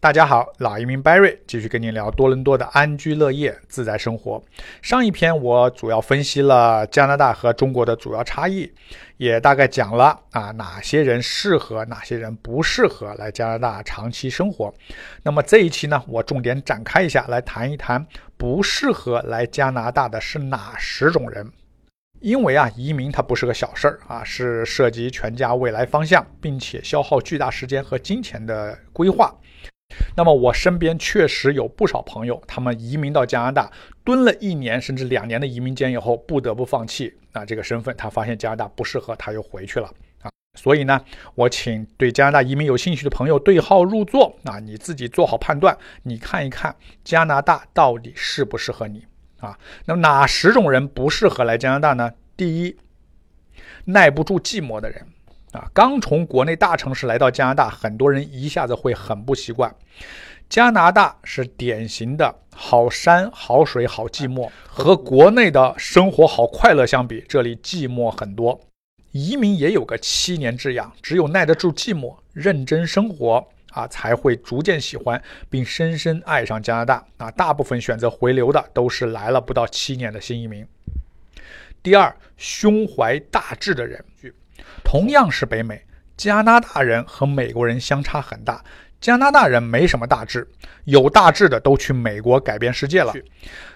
大家好，老移民 Barry 继续跟您聊多伦多的安居乐业、自在生活。上一篇我主要分析了加拿大和中国的主要差异，也大概讲了啊哪些人适合，哪些人不适合来加拿大长期生活。那么这一期呢，我重点展开一下，来谈一谈不适合来加拿大的是哪十种人。因为啊，移民它不是个小事儿啊，是涉及全家未来方向，并且消耗巨大时间和金钱的规划。那么我身边确实有不少朋友，他们移民到加拿大，蹲了一年甚至两年的移民监以后，不得不放弃啊这个身份，他发现加拿大不适合，他又回去了啊。所以呢，我请对加拿大移民有兴趣的朋友对号入座啊，你自己做好判断，你看一看加拿大到底适不适合你啊？那么哪十种人不适合来加拿大呢？第一，耐不住寂寞的人。啊，刚从国内大城市来到加拿大，很多人一下子会很不习惯。加拿大是典型的好山好水好寂寞，和国内的生活好快乐相比，这里寂寞很多。移民也有个七年之痒，只有耐得住寂寞，认真生活啊，才会逐渐喜欢并深深爱上加拿大。啊，大部分选择回流的都是来了不到七年的新移民。第二，胸怀大志的人。同样是北美，加拿大人和美国人相差很大。加拿大人没什么大志，有大志的都去美国改变世界了。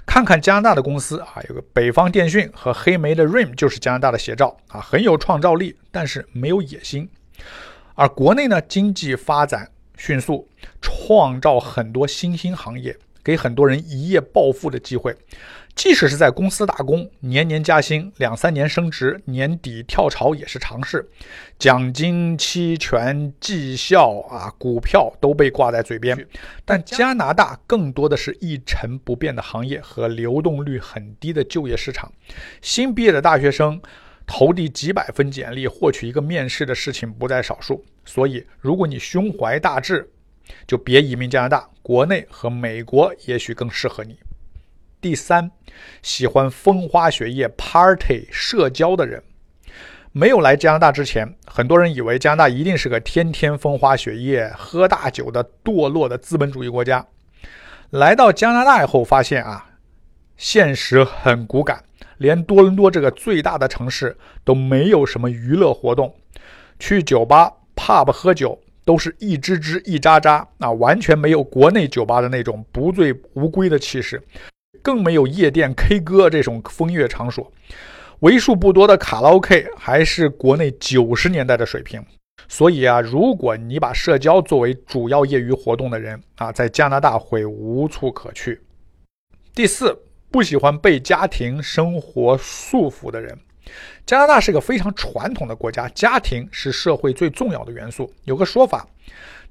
看看加拿大的公司啊，有个北方电讯和黑莓的 RIM 就是加拿大的写照啊，很有创造力，但是没有野心。而国内呢，经济发展迅速，创造很多新兴行业，给很多人一夜暴富的机会。即使是在公司打工，年年加薪，两三年升职，年底跳槽也是常事。奖金、期权、绩效啊，股票都被挂在嘴边。但加拿大更多的是一成不变的行业和流动率很低的就业市场。新毕业的大学生投递几百份简历，获取一个面试的事情不在少数。所以，如果你胸怀大志，就别移民加拿大，国内和美国也许更适合你。第三，喜欢风花雪月、party 社交的人，没有来加拿大之前，很多人以为加拿大一定是个天天风花雪月、喝大酒的堕落的资本主义国家。来到加拿大以后，发现啊，现实很骨感，连多伦多这个最大的城市都没有什么娱乐活动，去酒吧、pub 喝酒都是一支支、一扎扎，啊，完全没有国内酒吧的那种不醉无归的气势。更没有夜店 K 歌这种风月场所，为数不多的卡拉 OK 还是国内九十年代的水平。所以啊，如果你把社交作为主要业余活动的人啊，在加拿大会无处可去。第四，不喜欢被家庭生活束缚的人。加拿大是个非常传统的国家，家庭是社会最重要的元素。有个说法，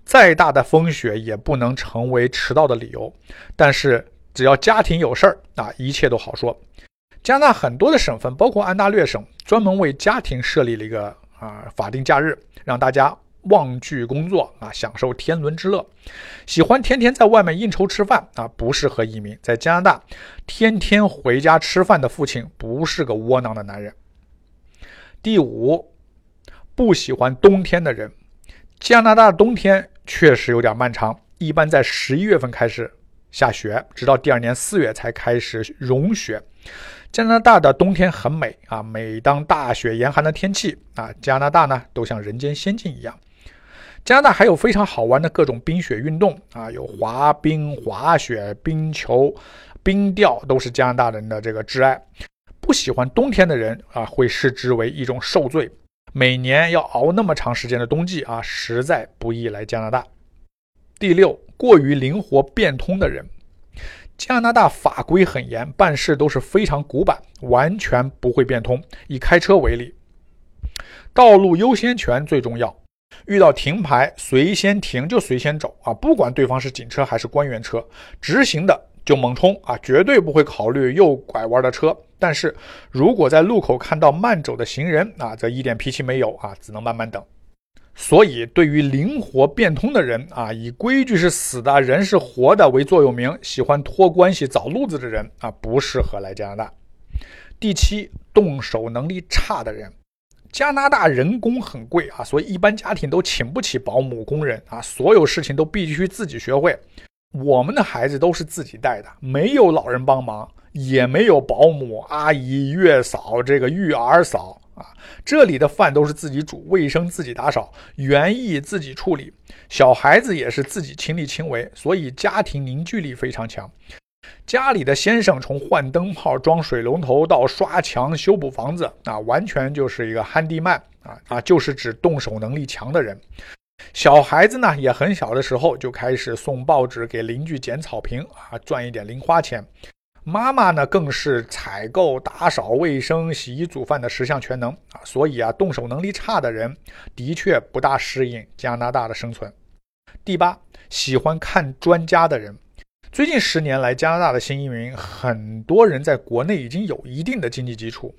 再大的风雪也不能成为迟到的理由。但是。只要家庭有事儿啊，一切都好说。加拿大很多的省份，包括安大略省，专门为家庭设立了一个啊法定假日，让大家忘记工作啊，享受天伦之乐。喜欢天天在外面应酬吃饭啊，不适合移民。在加拿大，天天回家吃饭的父亲不是个窝囊的男人。第五，不喜欢冬天的人。加拿大冬天确实有点漫长，一般在十一月份开始。下雪，直到第二年四月才开始融雪。加拿大的冬天很美啊，每当大雪严寒的天气啊，加拿大呢都像人间仙境一样。加拿大还有非常好玩的各种冰雪运动啊，有滑冰、滑雪、冰球、冰钓，都是加拿大人的这个挚爱。不喜欢冬天的人啊，会视之为一种受罪。每年要熬那么长时间的冬季啊，实在不宜来加拿大。第六。过于灵活变通的人，加拿大法规很严，办事都是非常古板，完全不会变通。以开车为例，道路优先权最重要，遇到停牌随先停就随先走啊，不管对方是警车还是官员车，直行的就猛冲啊，绝对不会考虑右拐弯的车。但是如果在路口看到慢走的行人啊，则一点脾气没有啊，只能慢慢等。所以，对于灵活变通的人啊，以规矩是死的，人是活的为座右铭，喜欢托关系找路子的人啊，不适合来加拿大。第七，动手能力差的人，加拿大人工很贵啊，所以一般家庭都请不起保姆工人啊，所有事情都必须自己学会。我们的孩子都是自己带的，没有老人帮忙，也没有保姆、阿姨、月嫂、这个育儿嫂啊。这里的饭都是自己煮，卫生自己打扫，园艺自己处理，小孩子也是自己亲力亲为，所以家庭凝聚力非常强。家里的先生从换灯泡、装水龙头到刷墙、修补房子啊，完全就是一个 handyman 啊啊，就是指动手能力强的人。小孩子呢，也很小的时候就开始送报纸给邻居捡草坪啊，赚一点零花钱。妈妈呢，更是采购、打扫卫生、洗衣煮饭的十项全能啊。所以啊，动手能力差的人的确不大适应加拿大的生存。第八，喜欢看专家的人。最近十年来，加拿大的新移民很多人在国内已经有一定的经济基础，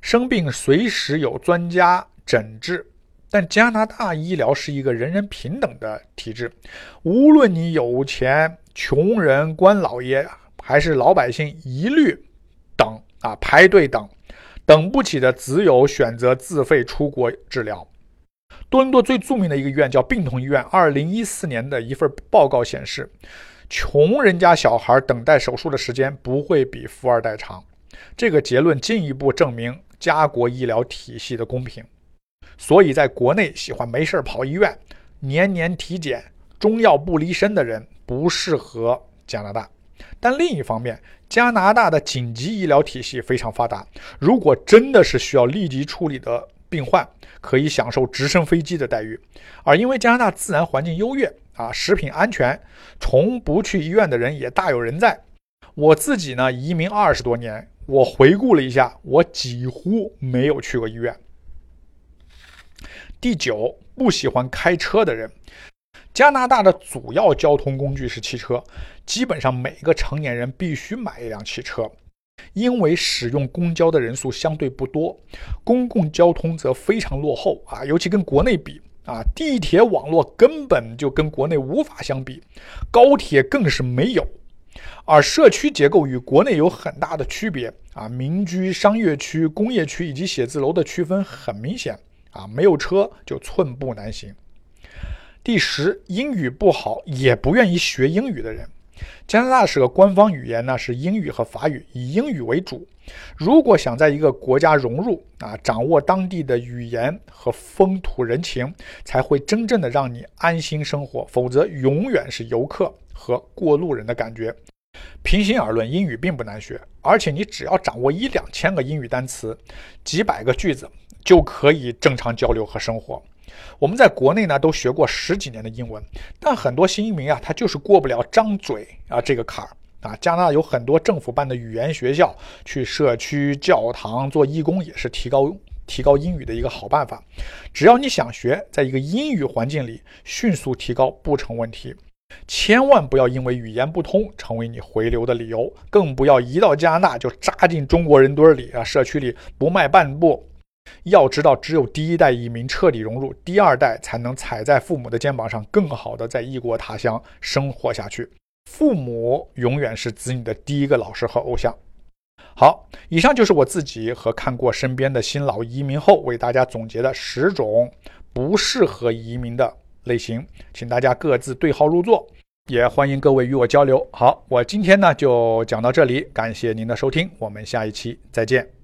生病随时有专家诊治。但加拿大医疗是一个人人平等的体制，无论你有钱、穷人、官老爷还是老百姓，一律等啊排队等，等不起的只有选择自费出国治疗。多伦多最著名的一个医院叫病童医院，二零一四年的一份报告显示，穷人家小孩等待手术的时间不会比富二代长。这个结论进一步证明家国医疗体系的公平。所以，在国内喜欢没事跑医院、年年体检、中药不离身的人不适合加拿大。但另一方面，加拿大的紧急医疗体系非常发达，如果真的是需要立即处理的病患，可以享受直升飞机的待遇。而因为加拿大自然环境优越啊，食品安全，从不去医院的人也大有人在。我自己呢，移民二十多年，我回顾了一下，我几乎没有去过医院。第九，不喜欢开车的人。加拿大的主要交通工具是汽车，基本上每个成年人必须买一辆汽车。因为使用公交的人数相对不多，公共交通则非常落后啊，尤其跟国内比啊，地铁网络根本就跟国内无法相比，高铁更是没有。而社区结构与国内有很大的区别啊，民居、商业区、工业区以及写字楼的区分很明显。啊，没有车就寸步难行。第十，英语不好也不愿意学英语的人。加拿大是个官方语言呢，是英语和法语，以英语为主。如果想在一个国家融入啊，掌握当地的语言和风土人情，才会真正的让你安心生活。否则，永远是游客和过路人的感觉。平心而论，英语并不难学，而且你只要掌握一两千个英语单词，几百个句子。就可以正常交流和生活。我们在国内呢都学过十几年的英文，但很多新移民啊，他就是过不了张嘴啊这个坎儿啊。加拿大有很多政府办的语言学校，去社区教堂做义工也是提高提高英语的一个好办法。只要你想学，在一个英语环境里迅速提高不成问题。千万不要因为语言不通成为你回流的理由，更不要一到加拿大就扎进中国人堆里啊，社区里不迈半步。要知道，只有第一代移民彻底融入，第二代才能踩在父母的肩膀上，更好的在异国他乡生活下去。父母永远是子女的第一个老师和偶像。好，以上就是我自己和看过身边的新老移民后为大家总结的十种不适合移民的类型，请大家各自对号入座，也欢迎各位与我交流。好，我今天呢就讲到这里，感谢您的收听，我们下一期再见。